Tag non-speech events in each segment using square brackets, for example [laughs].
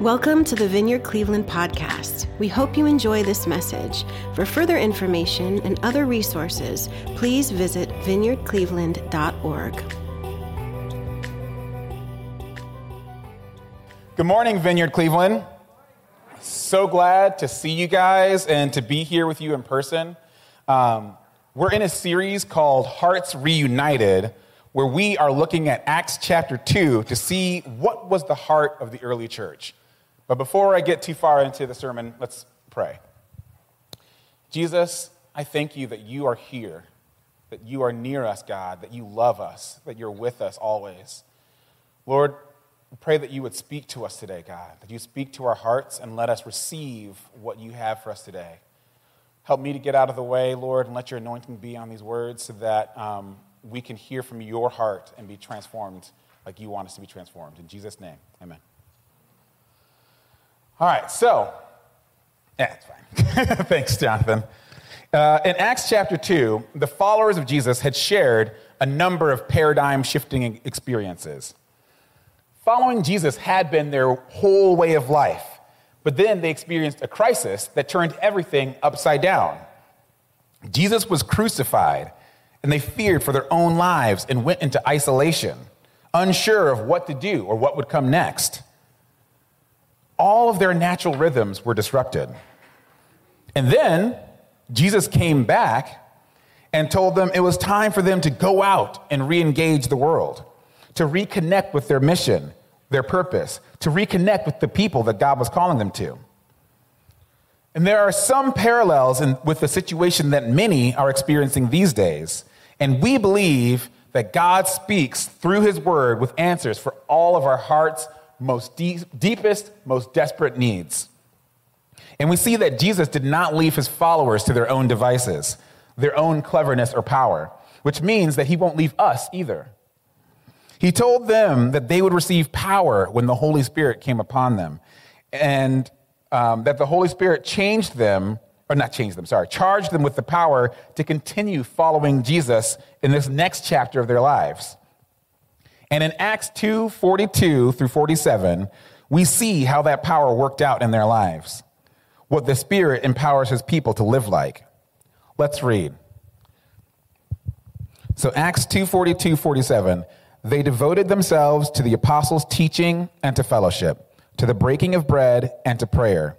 Welcome to the Vineyard Cleveland podcast. We hope you enjoy this message. For further information and other resources, please visit vineyardcleveland.org. Good morning, Vineyard Cleveland. So glad to see you guys and to be here with you in person. Um, we're in a series called Hearts Reunited, where we are looking at Acts chapter 2 to see what was the heart of the early church. But before I get too far into the sermon, let's pray. Jesus, I thank you that you are here, that you are near us, God, that you love us, that you're with us always. Lord, I pray that you would speak to us today, God, that you speak to our hearts and let us receive what you have for us today. Help me to get out of the way, Lord, and let your anointing be on these words so that um, we can hear from your heart and be transformed like you want us to be transformed. In Jesus' name, amen. All right, so, yeah, it's fine. [laughs] Thanks, Jonathan. Uh, in Acts chapter 2, the followers of Jesus had shared a number of paradigm shifting experiences. Following Jesus had been their whole way of life, but then they experienced a crisis that turned everything upside down. Jesus was crucified, and they feared for their own lives and went into isolation, unsure of what to do or what would come next all of their natural rhythms were disrupted. And then Jesus came back and told them it was time for them to go out and re engage the world, to reconnect with their mission, their purpose, to reconnect with the people that God was calling them to. And there are some parallels in, with the situation that many are experiencing these days. And we believe that God speaks through his word with answers for all of our hearts, most deep, deepest, most desperate needs. And we see that Jesus did not leave his followers to their own devices, their own cleverness or power, which means that he won't leave us either. He told them that they would receive power when the Holy Spirit came upon them, and um, that the Holy Spirit changed them, or not change them, sorry, charge them with the power to continue following Jesus in this next chapter of their lives. And in Acts 2 42 through 47, we see how that power worked out in their lives, what the Spirit empowers his people to live like. Let's read. So Acts 2 42 47, they devoted themselves to the apostles' teaching and to fellowship, to the breaking of bread and to prayer.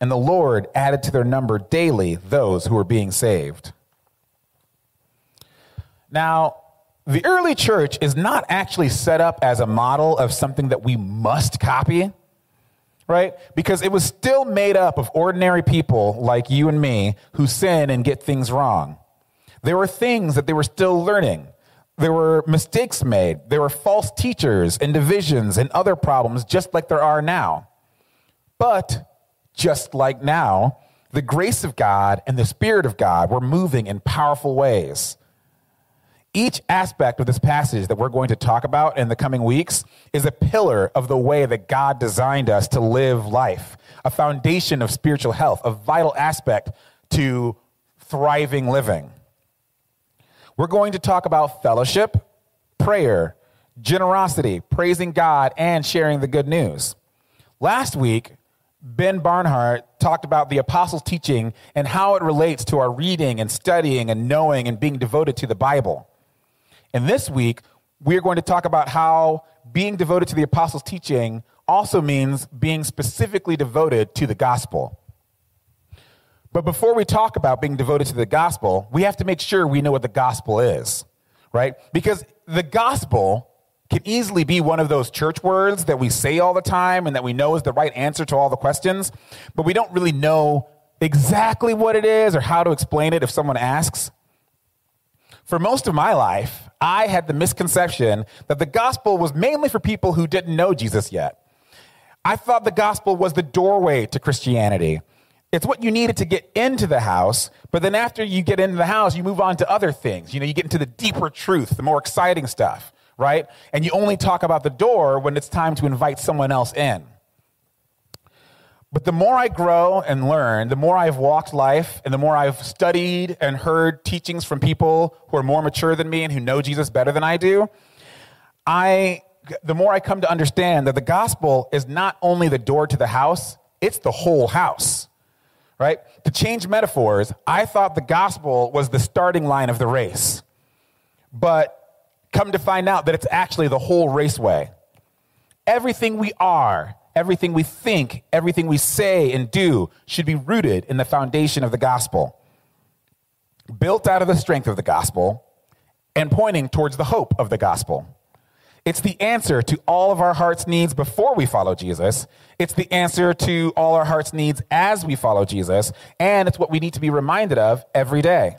And the Lord added to their number daily those who were being saved. Now, the early church is not actually set up as a model of something that we must copy, right? Because it was still made up of ordinary people like you and me who sin and get things wrong. There were things that they were still learning. There were mistakes made. There were false teachers and divisions and other problems, just like there are now. But just like now, the grace of God and the Spirit of God were moving in powerful ways each aspect of this passage that we're going to talk about in the coming weeks is a pillar of the way that God designed us to live life, a foundation of spiritual health, a vital aspect to thriving living. We're going to talk about fellowship, prayer, generosity, praising God, and sharing the good news. Last week, Ben Barnhart talked about the apostles' teaching and how it relates to our reading and studying and knowing and being devoted to the Bible. And this week, we are going to talk about how being devoted to the apostles' teaching also means being specifically devoted to the gospel. But before we talk about being devoted to the gospel, we have to make sure we know what the gospel is, right? Because the gospel can easily be one of those church words that we say all the time and that we know is the right answer to all the questions, but we don't really know exactly what it is or how to explain it if someone asks. For most of my life, I had the misconception that the gospel was mainly for people who didn't know Jesus yet. I thought the gospel was the doorway to Christianity. It's what you needed to get into the house, but then after you get into the house, you move on to other things. You know, you get into the deeper truth, the more exciting stuff, right? And you only talk about the door when it's time to invite someone else in. But the more I grow and learn, the more I've walked life, and the more I've studied and heard teachings from people who are more mature than me and who know Jesus better than I do, I the more I come to understand that the gospel is not only the door to the house, it's the whole house. Right? To change metaphors, I thought the gospel was the starting line of the race. But come to find out that it's actually the whole raceway. Everything we are, everything we think, everything we say and do should be rooted in the foundation of the gospel, built out of the strength of the gospel, and pointing towards the hope of the gospel. It's the answer to all of our heart's needs before we follow Jesus. It's the answer to all our heart's needs as we follow Jesus. And it's what we need to be reminded of every day.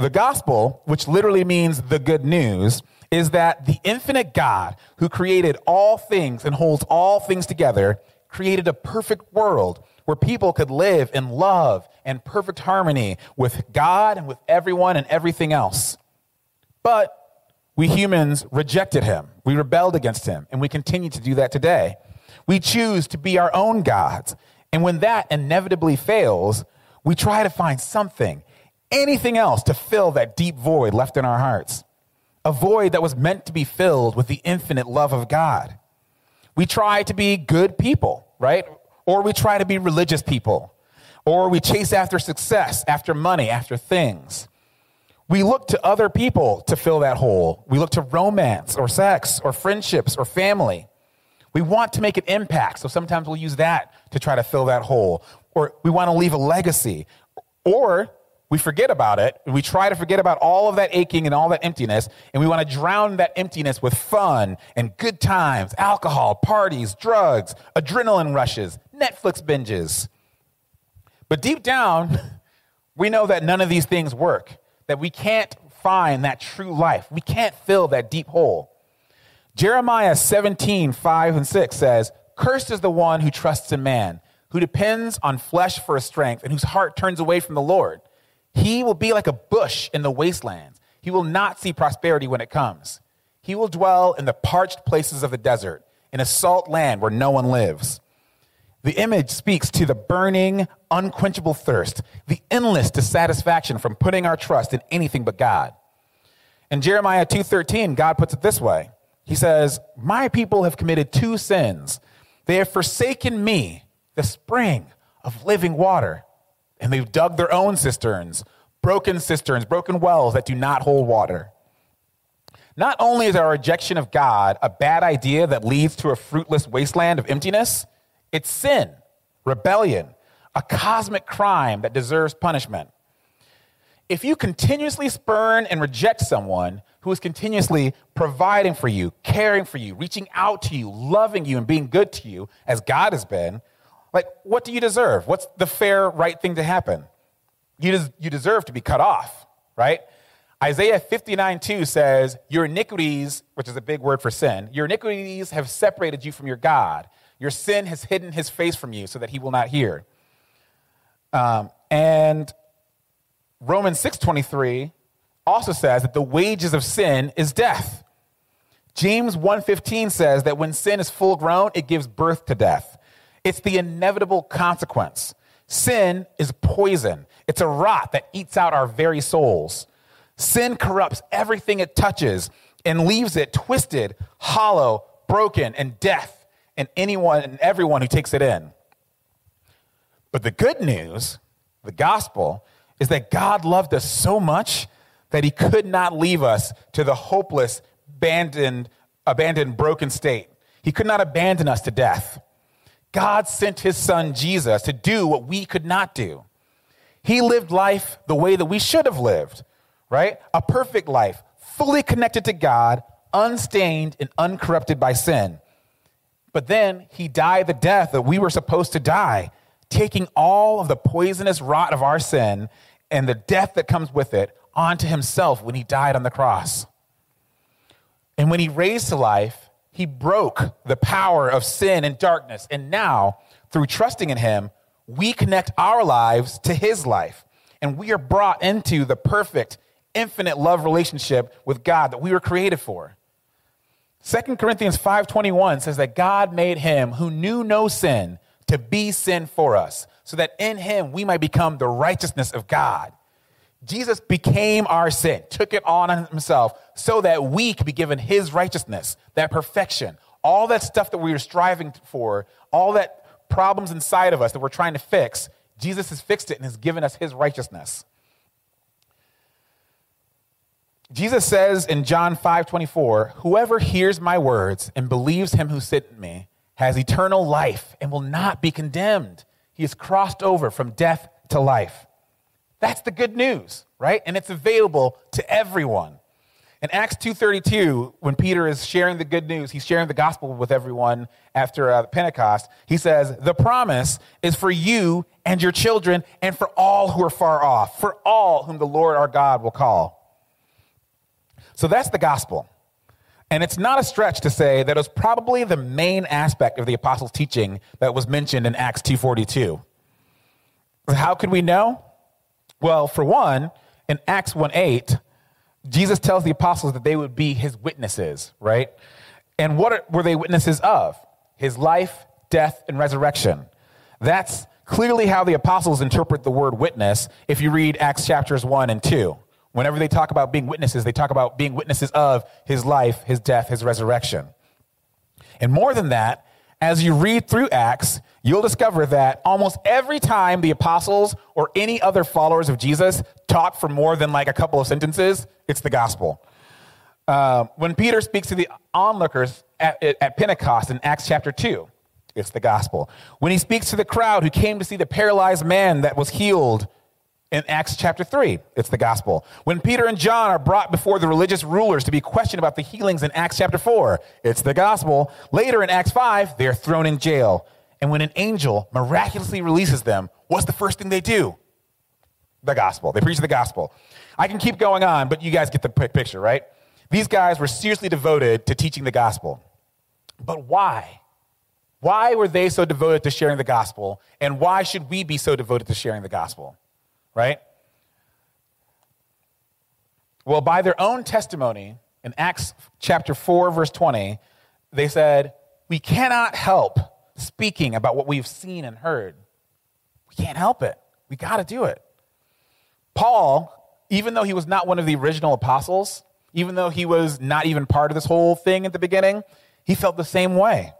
The gospel, which literally means the good news, is that the infinite God who created all things and holds all things together created a perfect world where people could live in love and perfect harmony with God and with everyone and everything else. But we humans rejected him. We rebelled against him, and we continue to do that today. We choose to be our own gods. And when that inevitably fails, we try to find something, anything else to fill that deep void left in our hearts. A void that was meant to be filled with the infinite love of God. We try to be good people, right? Or we try to be religious people. Or we chase after success, after money, after things. We look to other people to fill that hole. We look to romance or sex or friendships or family. We want to make an impact, so sometimes we'll use that to try to fill that hole. Or we want to leave a legacy. Or we forget about it. We try to forget about all of that aching and all that emptiness, and we want to drown that emptiness with fun and good times, alcohol, parties, drugs, adrenaline rushes, Netflix binges. But deep down, [laughs] we know that none of these things work that we can't find that true life. We can't fill that deep hole. Jeremiah 17, 5 and 6 says, Cursed is the one who trusts in man, who depends on flesh for strength, and whose heart turns away from the Lord. He will be like a bush in the wastelands. He will not see prosperity when it comes. He will dwell in the parched places of the desert, in a salt land where no one lives. The image speaks to the burning, unquenchable thirst, the endless dissatisfaction from putting our trust in anything but God. In Jeremiah 2:13, God puts it this way. He says, "My people have committed two sins. They have forsaken me, the spring of living water, and they've dug their own cisterns, broken cisterns, broken wells that do not hold water." Not only is our rejection of God a bad idea that leads to a fruitless wasteland of emptiness, it's sin, rebellion, a cosmic crime that deserves punishment. If you continuously spurn and reject someone who is continuously providing for you, caring for you, reaching out to you, loving you, and being good to you, as God has been, like, what do you deserve? What's the fair, right thing to happen? You, des- you deserve to be cut off, right? Isaiah 59 2 says, Your iniquities, which is a big word for sin, your iniquities have separated you from your God. Your sin has hidden his face from you so that he will not hear. Um, and Romans 6:23 also says that the wages of sin is death. James 1:15 says that when sin is full grown, it gives birth to death. It's the inevitable consequence. Sin is poison. It's a rot that eats out our very souls. Sin corrupts everything it touches and leaves it twisted, hollow, broken, and death and anyone and everyone who takes it in. But the good news, the gospel, is that God loved us so much that he could not leave us to the hopeless, abandoned, abandoned, broken state. He could not abandon us to death. God sent his son Jesus to do what we could not do. He lived life the way that we should have lived, right? A perfect life, fully connected to God, unstained and uncorrupted by sin. But then he died the death that we were supposed to die, taking all of the poisonous rot of our sin and the death that comes with it onto himself when he died on the cross. And when he raised to life, he broke the power of sin and darkness. And now, through trusting in him, we connect our lives to his life. And we are brought into the perfect, infinite love relationship with God that we were created for. 2 Corinthians 5:21 says that God made him who knew no sin to be sin for us, so that in him we might become the righteousness of God. Jesus became our sin, took it on himself, so that we could be given his righteousness, that perfection, all that stuff that we were striving for, all that problems inside of us that we're trying to fix, Jesus has fixed it and has given us his righteousness. Jesus says in John 5 24, Whoever hears my words and believes him who sent me has eternal life and will not be condemned. He has crossed over from death to life. That's the good news, right? And it's available to everyone. In Acts 2:32, when Peter is sharing the good news, he's sharing the gospel with everyone after uh, Pentecost. He says, "The promise is for you and your children and for all who are far off, for all whom the Lord our God will call." So that's the gospel. And it's not a stretch to say that it was probably the main aspect of the apostles' teaching that was mentioned in Acts 2:42. How could we know? Well, for one, in Acts 1 8, Jesus tells the apostles that they would be his witnesses, right? And what were they witnesses of? His life, death, and resurrection. That's clearly how the apostles interpret the word witness if you read Acts chapters 1 and 2. Whenever they talk about being witnesses, they talk about being witnesses of his life, his death, his resurrection. And more than that, as you read through Acts, you'll discover that almost every time the apostles or any other followers of Jesus talk for more than like a couple of sentences, it's the gospel. Uh, when Peter speaks to the onlookers at, at Pentecost in Acts chapter 2, it's the gospel. When he speaks to the crowd who came to see the paralyzed man that was healed in Acts chapter 3, it's the gospel. When Peter and John are brought before the religious rulers to be questioned about the healings in Acts chapter 4, it's the gospel. Later in Acts 5, they're thrown in jail. And when an angel miraculously releases them, what's the first thing they do? The gospel. They preach the gospel. I can keep going on, but you guys get the picture, right? These guys were seriously devoted to teaching the gospel. But why? Why were they so devoted to sharing the gospel? And why should we be so devoted to sharing the gospel? Right? Well, by their own testimony in Acts chapter 4, verse 20, they said, We cannot help speaking about what we've seen and heard. We can't help it. We got to do it. Paul, even though he was not one of the original apostles, even though he was not even part of this whole thing at the beginning, he felt the same way.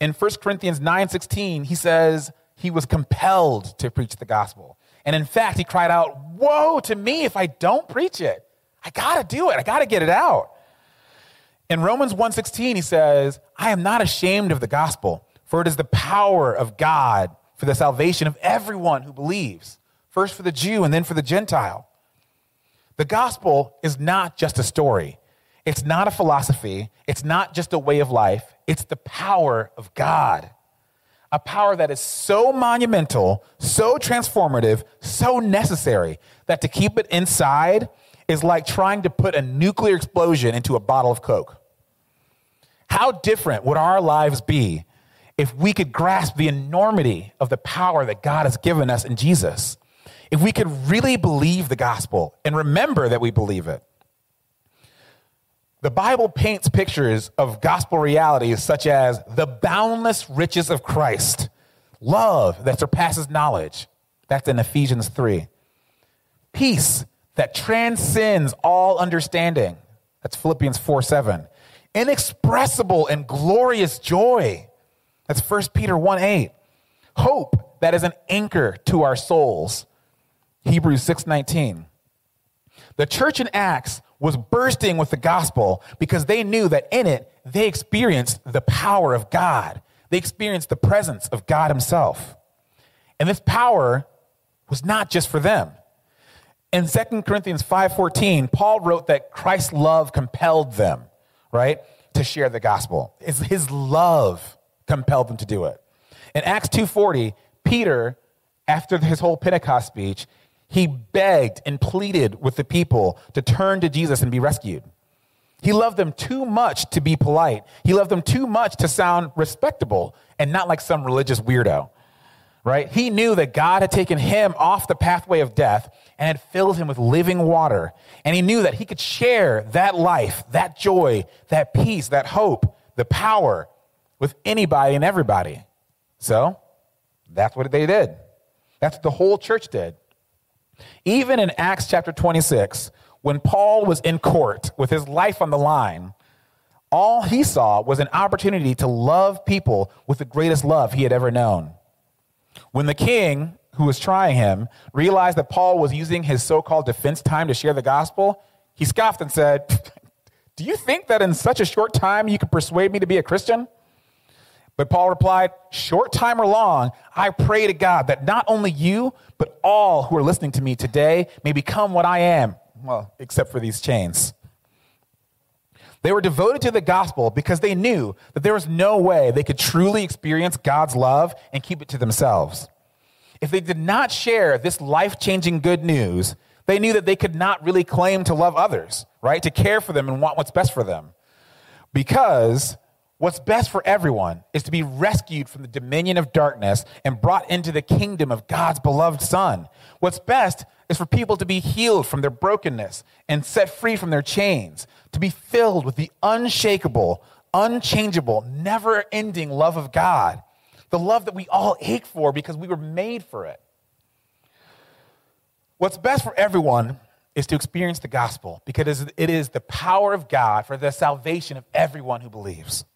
In 1 Corinthians 9:16, he says he was compelled to preach the gospel. And in fact, he cried out, "Woe to me if I don't preach it. I got to do it. I got to get it out." In Romans 1:16, he says, "I am not ashamed of the gospel, for it is the power of God for the salvation of everyone who believes, first for the Jew and then for the Gentile. The gospel is not just a story, it's not a philosophy, it's not just a way of life, it's the power of God. A power that is so monumental, so transformative, so necessary that to keep it inside is like trying to put a nuclear explosion into a bottle of Coke. How different would our lives be if we could grasp the enormity of the power that God has given us in Jesus, if we could really believe the gospel and remember that we believe it. The Bible paints pictures of gospel realities such as the boundless riches of Christ, love that surpasses knowledge. That's in Ephesians 3. Peace that transcends all understanding. That's Philippians 4 7. Inexpressible and glorious joy. That's 1 Peter 1 8. Hope that is an anchor to our souls. Hebrews 6 19. The church in Acts was bursting with the gospel because they knew that in it they experienced the power of God. They experienced the presence of God Himself. And this power was not just for them. In 2 Corinthians 5:14, Paul wrote that Christ's love compelled them, right, to share the gospel. It's his love compelled them to do it. In Acts 2:40, Peter, after his whole Pentecost speech, he begged and pleaded with the people to turn to Jesus and be rescued. He loved them too much to be polite. He loved them too much to sound respectable and not like some religious weirdo, right? He knew that God had taken him off the pathway of death and had filled him with living water. And he knew that he could share that life, that joy, that peace, that hope, the power with anybody and everybody. So that's what they did. That's what the whole church did. Even in Acts chapter 26, when Paul was in court with his life on the line, all he saw was an opportunity to love people with the greatest love he had ever known. When the king, who was trying him, realized that Paul was using his so called defense time to share the gospel, he scoffed and said, [laughs] Do you think that in such a short time you could persuade me to be a Christian? But Paul replied, Short time or long, I pray to God that not only you, but all who are listening to me today may become what I am well, except for these chains. They were devoted to the gospel because they knew that there was no way they could truly experience God's love and keep it to themselves. If they did not share this life changing good news, they knew that they could not really claim to love others, right? To care for them and want what's best for them. Because what's best for everyone is to be rescued from the dominion of darkness and brought into the kingdom of God's beloved Son. What's best is for people to be healed from their brokenness and set free from their chains, to be filled with the unshakable, unchangeable, never ending love of God, the love that we all ache for because we were made for it. What's best for everyone is to experience the gospel because it is the power of God for the salvation of everyone who believes.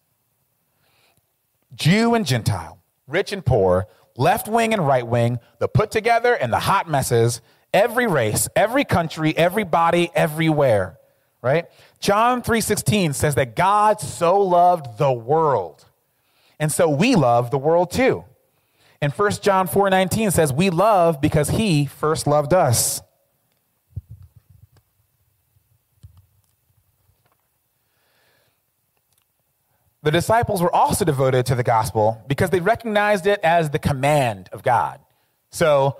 Jew and Gentile, rich and poor, left wing and right wing, the put together and the hot messes, every race, every country, everybody, everywhere, right? John 3:16 says that God so loved the world. And so we love the world too. And 1 John 4:19 says we love because he first loved us. The disciples were also devoted to the gospel because they recognized it as the command of God. So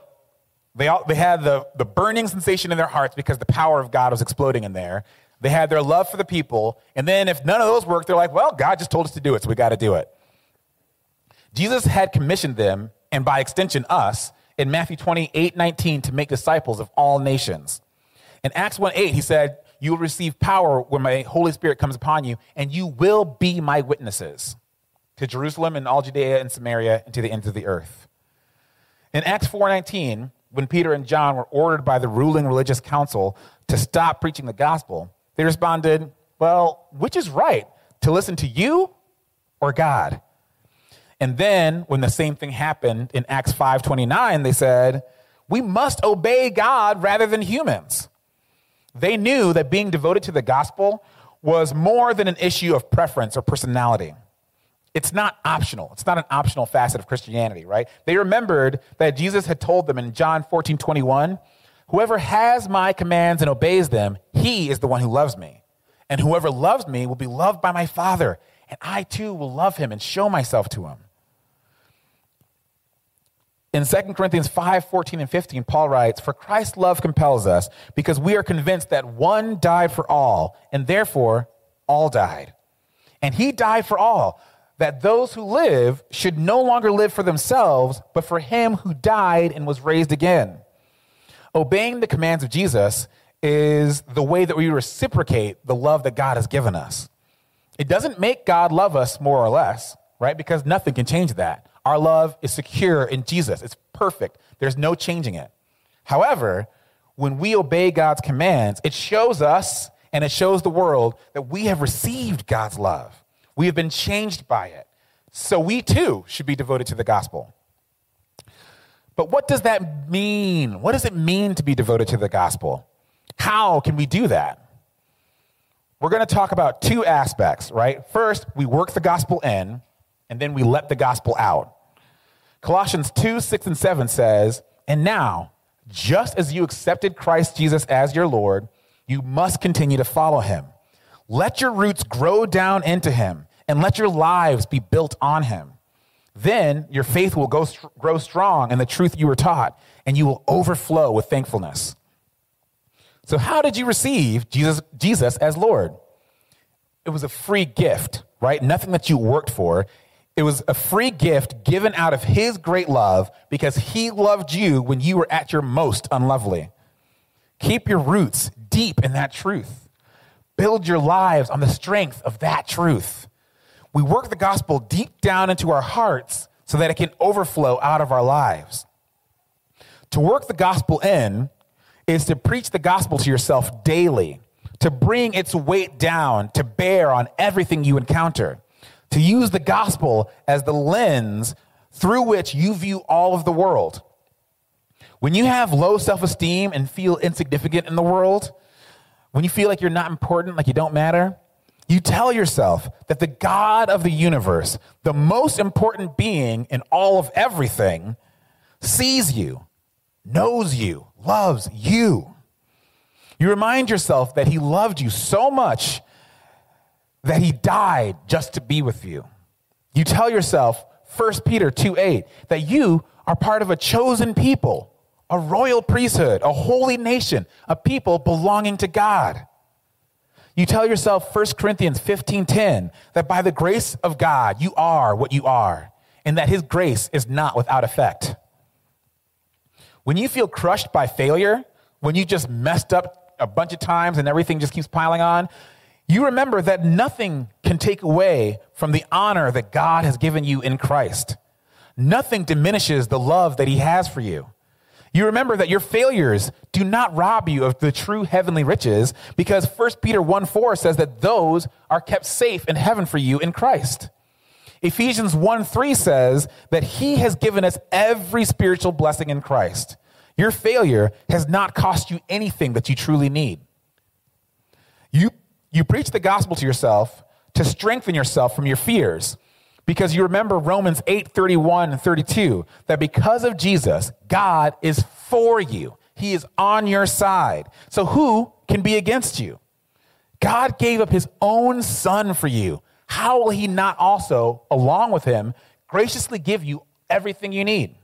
they, all, they had the, the burning sensation in their hearts because the power of God was exploding in there. They had their love for the people. And then if none of those worked, they're like, well, God just told us to do it, so we got to do it. Jesus had commissioned them, and by extension, us, in Matthew 28 19, to make disciples of all nations. In Acts 1 8, he said, You will receive power when my Holy Spirit comes upon you, and you will be my witnesses to Jerusalem and all Judea and Samaria and to the ends of the earth. In Acts 4:19, when Peter and John were ordered by the ruling religious council to stop preaching the gospel, they responded, Well, which is right, to listen to you or God? And then when the same thing happened in Acts 5:29, they said, "We must obey God rather than humans." They knew that being devoted to the gospel was more than an issue of preference or personality. It's not optional. It's not an optional facet of Christianity, right? They remembered that Jesus had told them in John 14, 21, whoever has my commands and obeys them, he is the one who loves me. And whoever loves me will be loved by my Father, and I too will love him and show myself to him. In 2 Corinthians 5, 14, and 15, Paul writes, For Christ's love compels us, because we are convinced that one died for all, and therefore all died. And he died for all that those who live should no longer live for themselves, but for him who died and was raised again. Obeying the commands of Jesus is the way that we reciprocate the love that God has given us. It doesn't make God love us more or less, right? Because nothing can change that. Our love is secure in Jesus, it's perfect, there's no changing it. However, when we obey God's commands, it shows us and it shows the world that we have received God's love. We have been changed by it. So we too should be devoted to the gospel. But what does that mean? What does it mean to be devoted to the gospel? How can we do that? We're going to talk about two aspects, right? First, we work the gospel in, and then we let the gospel out. Colossians 2 6 and 7 says, And now, just as you accepted Christ Jesus as your Lord, you must continue to follow him. Let your roots grow down into him and let your lives be built on him. Then your faith will go, grow strong in the truth you were taught, and you will overflow with thankfulness. So, how did you receive Jesus, Jesus as Lord? it was a free gift, right? Nothing that you worked for. It was a free gift given out of his great love because he loved you when you were at your most unlovely. Keep your roots deep in that truth. Build your lives on the strength of that truth. We work the gospel deep down into our hearts so that it can overflow out of our lives. To work the gospel in is to preach the gospel to yourself daily, to bring its weight down, to bear on everything you encounter, to use the gospel as the lens through which you view all of the world. When you have low self esteem and feel insignificant in the world, when you feel like you're not important, like you don't matter, you tell yourself that the God of the universe, the most important being in all of everything, sees you, knows you, loves you. You remind yourself that he loved you so much that he died just to be with you. You tell yourself, 1 Peter 2 8, that you are part of a chosen people, a royal priesthood, a holy nation, a people belonging to God. You tell yourself 1 Corinthians 15:10 that by the grace of God you are what you are and that his grace is not without effect. When you feel crushed by failure, when you just messed up a bunch of times and everything just keeps piling on, you remember that nothing can take away from the honor that God has given you in Christ. Nothing diminishes the love that he has for you. You remember that your failures do not rob you of the true heavenly riches because 1 Peter 1 4 says that those are kept safe in heaven for you in Christ. Ephesians 1 3 says that he has given us every spiritual blessing in Christ. Your failure has not cost you anything that you truly need. You, you preach the gospel to yourself to strengthen yourself from your fears because you remember Romans 8 31 and 32 that because of Jesus, God is for you. He is on your side. So who can be against you? God gave up his own son for you. How will he not also, along with him, graciously give you everything you need?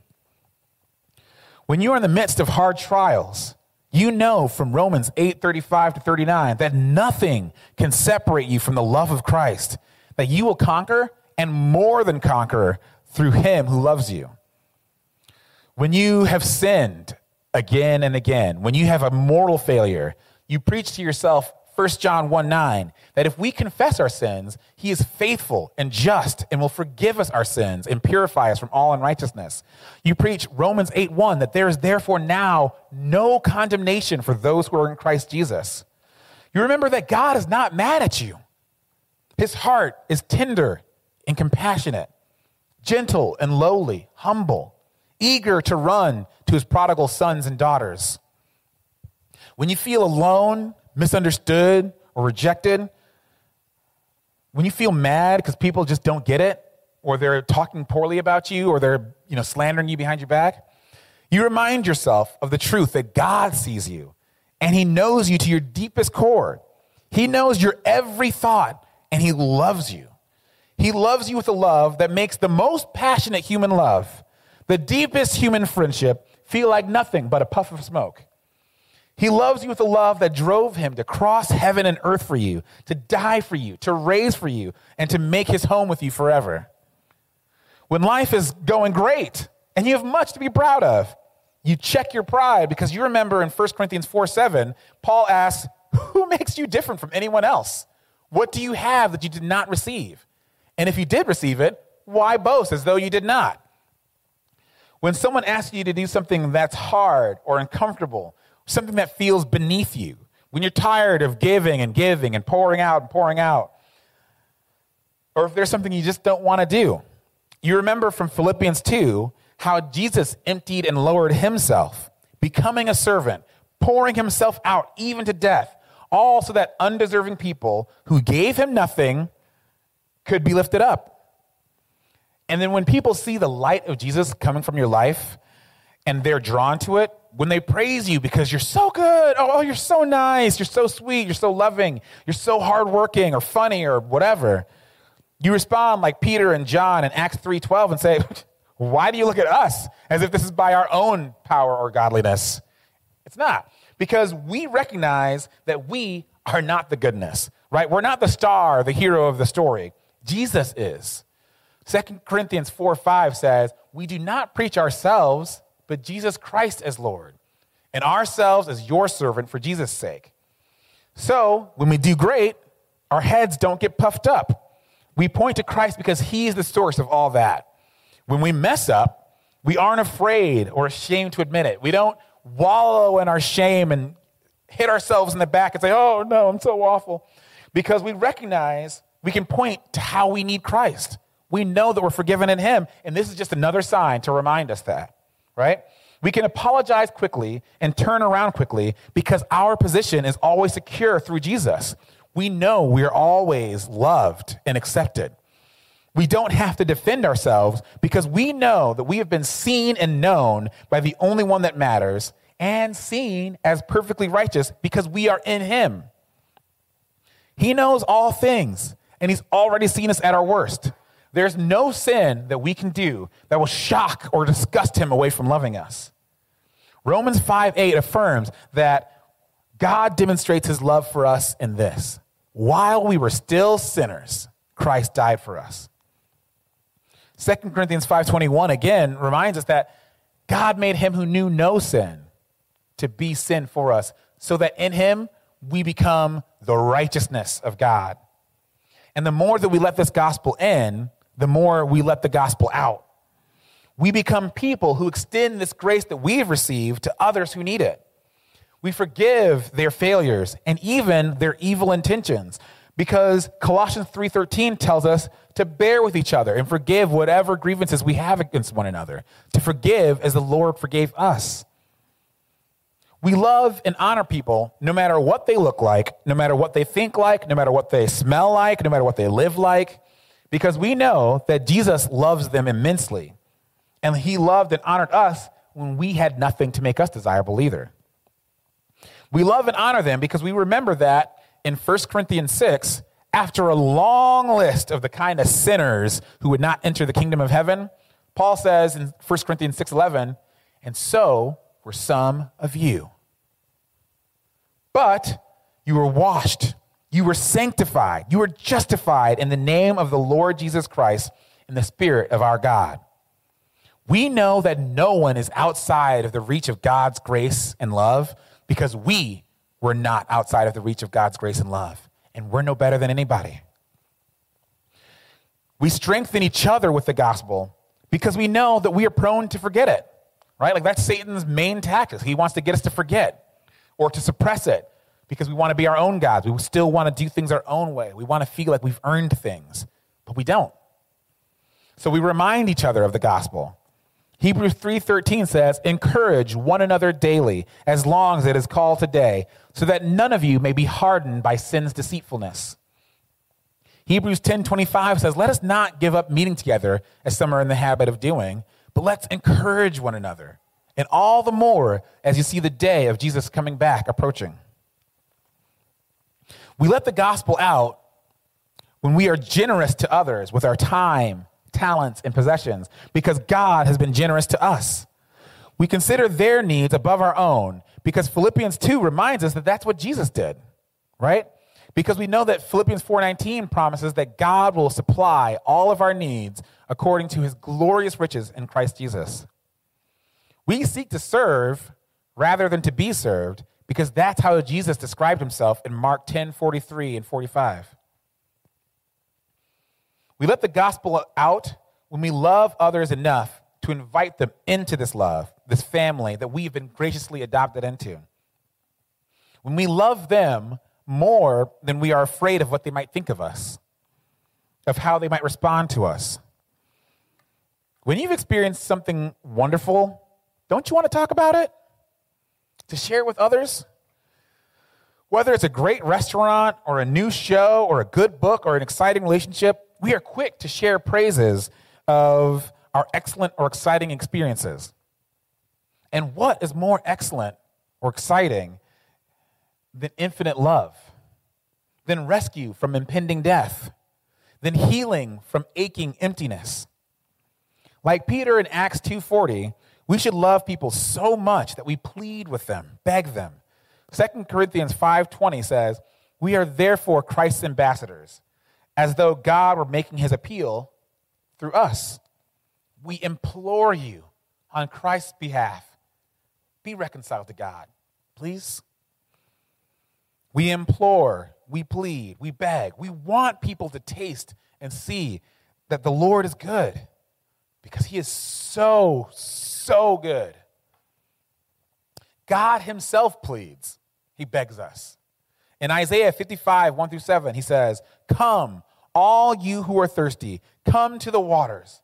When you are in the midst of hard trials, you know from Romans 8 35 to 39 that nothing can separate you from the love of Christ, that you will conquer and more than conquer through him who loves you. When you have sinned again and again, when you have a mortal failure, you preach to yourself 1 John 1 9, that if we confess our sins, he is faithful and just and will forgive us our sins and purify us from all unrighteousness. You preach Romans 8 1, that there is therefore now no condemnation for those who are in Christ Jesus. You remember that God is not mad at you. His heart is tender and compassionate, gentle and lowly, humble, eager to run to his prodigal sons and daughters. When you feel alone, misunderstood, or rejected, when you feel mad because people just don't get it, or they're talking poorly about you, or they're you know, slandering you behind your back, you remind yourself of the truth that God sees you and He knows you to your deepest core. He knows your every thought and He loves you. He loves you with a love that makes the most passionate human love, the deepest human friendship, feel like nothing but a puff of smoke. He loves you with a love that drove him to cross heaven and earth for you, to die for you, to raise for you, and to make his home with you forever. When life is going great and you have much to be proud of, you check your pride because you remember in 1 Corinthians 4 7, Paul asks, Who [laughs] makes you different from anyone else? What do you have that you did not receive? And if you did receive it, why boast as though you did not? When someone asks you to do something that's hard or uncomfortable, something that feels beneath you, when you're tired of giving and giving and pouring out and pouring out, or if there's something you just don't want to do, you remember from Philippians 2 how Jesus emptied and lowered himself, becoming a servant, pouring himself out even to death, all so that undeserving people who gave him nothing could be lifted up. And then when people see the light of Jesus coming from your life and they're drawn to it, when they praise you because you're so good, oh, oh, you're so nice, you're so sweet, you're so loving, you're so hardworking or funny or whatever, you respond like Peter and John in Acts 3:12 and say, [laughs] "Why do you look at us as if this is by our own power or godliness?" It's not. Because we recognize that we are not the goodness. right? We're not the star, the hero of the story. Jesus is. 2 Corinthians 4 5 says, We do not preach ourselves, but Jesus Christ as Lord, and ourselves as your servant for Jesus' sake. So, when we do great, our heads don't get puffed up. We point to Christ because he is the source of all that. When we mess up, we aren't afraid or ashamed to admit it. We don't wallow in our shame and hit ourselves in the back and say, oh no, I'm so awful. Because we recognize we can point to how we need Christ. We know that we're forgiven in Him. And this is just another sign to remind us that, right? We can apologize quickly and turn around quickly because our position is always secure through Jesus. We know we are always loved and accepted. We don't have to defend ourselves because we know that we have been seen and known by the only one that matters and seen as perfectly righteous because we are in Him. He knows all things and He's already seen us at our worst. There's no sin that we can do that will shock or disgust Him away from loving us. Romans 5 8 affirms that God demonstrates His love for us in this while we were still sinners, Christ died for us. 2 Corinthians 5:21 again reminds us that God made him who knew no sin to be sin for us so that in him we become the righteousness of God. And the more that we let this gospel in, the more we let the gospel out. We become people who extend this grace that we've received to others who need it. We forgive their failures and even their evil intentions because Colossians 3:13 tells us to bear with each other and forgive whatever grievances we have against one another. To forgive as the Lord forgave us. We love and honor people no matter what they look like, no matter what they think like, no matter what they smell like, no matter what they live like, because we know that Jesus loves them immensely. And he loved and honored us when we had nothing to make us desirable either. We love and honor them because we remember that in 1 Corinthians 6, after a long list of the kind of sinners who would not enter the kingdom of heaven, Paul says in 1 Corinthians 6:11, "And so were some of you. But you were washed, you were sanctified, you were justified in the name of the Lord Jesus Christ in the spirit of our God." We know that no one is outside of the reach of God's grace and love because we were not outside of the reach of God's grace and love, and we're no better than anybody. We strengthen each other with the gospel because we know that we are prone to forget it, right? Like that's Satan's main tactic. He wants to get us to forget or to suppress it because we want to be our own gods. We still want to do things our own way. We want to feel like we've earned things, but we don't. So we remind each other of the gospel. Hebrews 3:13 says, "Encourage one another daily, as long as it is called today, so that none of you may be hardened by sin's deceitfulness." Hebrews 10:25 says, "Let us not give up meeting together as some are in the habit of doing, but let's encourage one another, and all the more as you see the day of Jesus coming back approaching." We let the gospel out when we are generous to others with our time, talents, and possessions because God has been generous to us. We consider their needs above our own because Philippians 2 reminds us that that's what Jesus did, right? Because we know that Philippians 4:19 promises that God will supply all of our needs according to his glorious riches in Christ Jesus. We seek to serve rather than to be served because that's how Jesus described himself in Mark 10:43 and 45. We let the gospel out when we love others enough to invite them into this love, this family that we've been graciously adopted into. When we love them more than we are afraid of what they might think of us, of how they might respond to us. When you've experienced something wonderful, don't you want to talk about it? To share it with others? Whether it's a great restaurant or a new show or a good book or an exciting relationship, we are quick to share praises of our excellent or exciting experiences. And what is more excellent or exciting than infinite love, than rescue from impending death, than healing from aching emptiness? Like Peter in Acts 2:40, we should love people so much that we plead with them, beg them. 2 Corinthians 5:20 says, We are therefore Christ's ambassadors, as though God were making his appeal through us. We implore you on Christ's behalf be reconciled to God, please. We implore, we plead, we beg, we want people to taste and see that the Lord is good because he is so, so good. God himself pleads, he begs us. In Isaiah 55, 1 through 7, he says, Come, all you who are thirsty, come to the waters.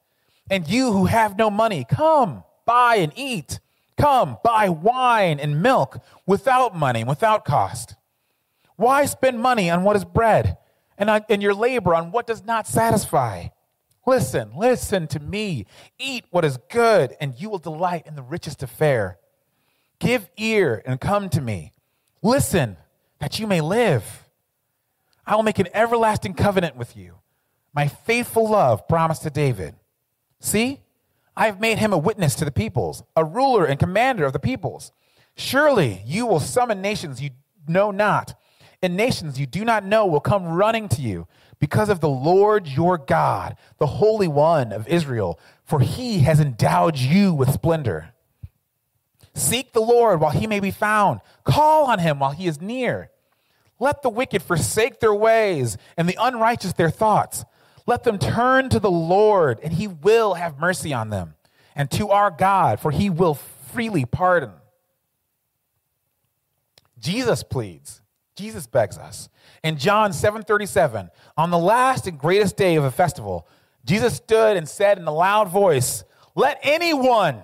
And you who have no money, come, buy and eat. Come, buy wine and milk without money, without cost. Why spend money on what is bread and, on, and your labor on what does not satisfy? Listen, listen to me. Eat what is good, and you will delight in the richest of fare. Give ear and come to me. Listen, that you may live. I will make an everlasting covenant with you, my faithful love promised to David. See, I have made him a witness to the peoples, a ruler and commander of the peoples. Surely you will summon nations you know not, and nations you do not know will come running to you because of the Lord your God, the Holy One of Israel, for he has endowed you with splendor. Seek the Lord while he may be found, call on him while he is near. Let the wicked forsake their ways and the unrighteous their thoughts. Let them turn to the Lord, and he will have mercy on them, and to our God, for he will freely pardon. Jesus pleads. Jesus begs us. In John 7:37, on the last and greatest day of the festival, Jesus stood and said in a loud voice, "Let anyone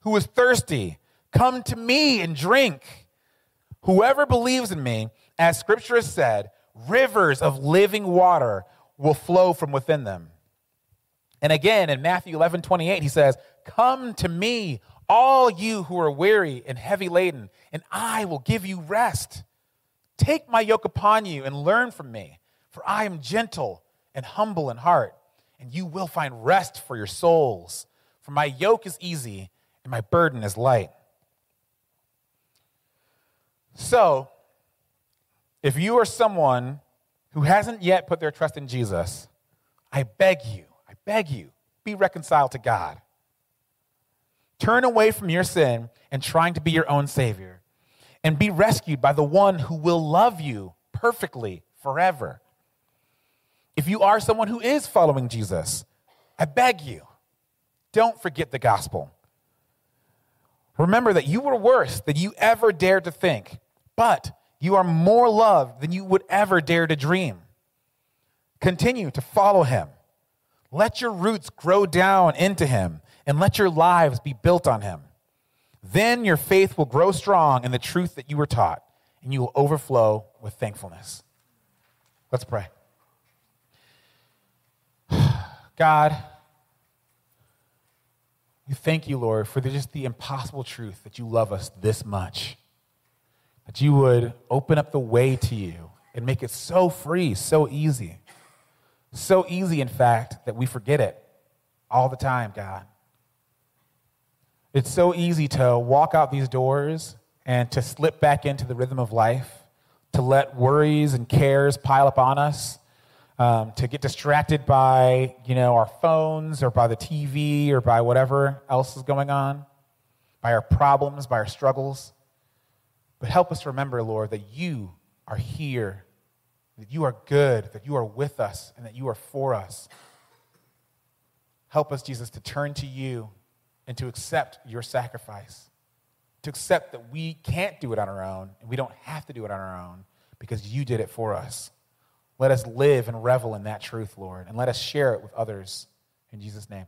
who is thirsty come to me and drink. Whoever believes in me, as scripture has said, rivers of living water will flow from within them. And again, in Matthew 11 28, he says, Come to me, all you who are weary and heavy laden, and I will give you rest. Take my yoke upon you and learn from me, for I am gentle and humble in heart, and you will find rest for your souls. For my yoke is easy and my burden is light. So, if you are someone who hasn't yet put their trust in Jesus, I beg you, I beg you, be reconciled to God. Turn away from your sin and trying to be your own Savior, and be rescued by the one who will love you perfectly forever. If you are someone who is following Jesus, I beg you, don't forget the gospel. Remember that you were worse than you ever dared to think, but you are more loved than you would ever dare to dream. Continue to follow him. Let your roots grow down into him and let your lives be built on him. Then your faith will grow strong in the truth that you were taught, and you will overflow with thankfulness. Let's pray. [sighs] God, we thank you, Lord, for just the impossible truth that you love us this much that you would open up the way to you and make it so free, so easy. So easy, in fact, that we forget it all the time, God. It's so easy to walk out these doors and to slip back into the rhythm of life, to let worries and cares pile up on us, um, to get distracted by, you know, our phones or by the TV or by whatever else is going on, by our problems, by our struggles. But help us remember, Lord, that you are here, that you are good, that you are with us, and that you are for us. Help us, Jesus, to turn to you and to accept your sacrifice, to accept that we can't do it on our own, and we don't have to do it on our own because you did it for us. Let us live and revel in that truth, Lord, and let us share it with others. In Jesus' name.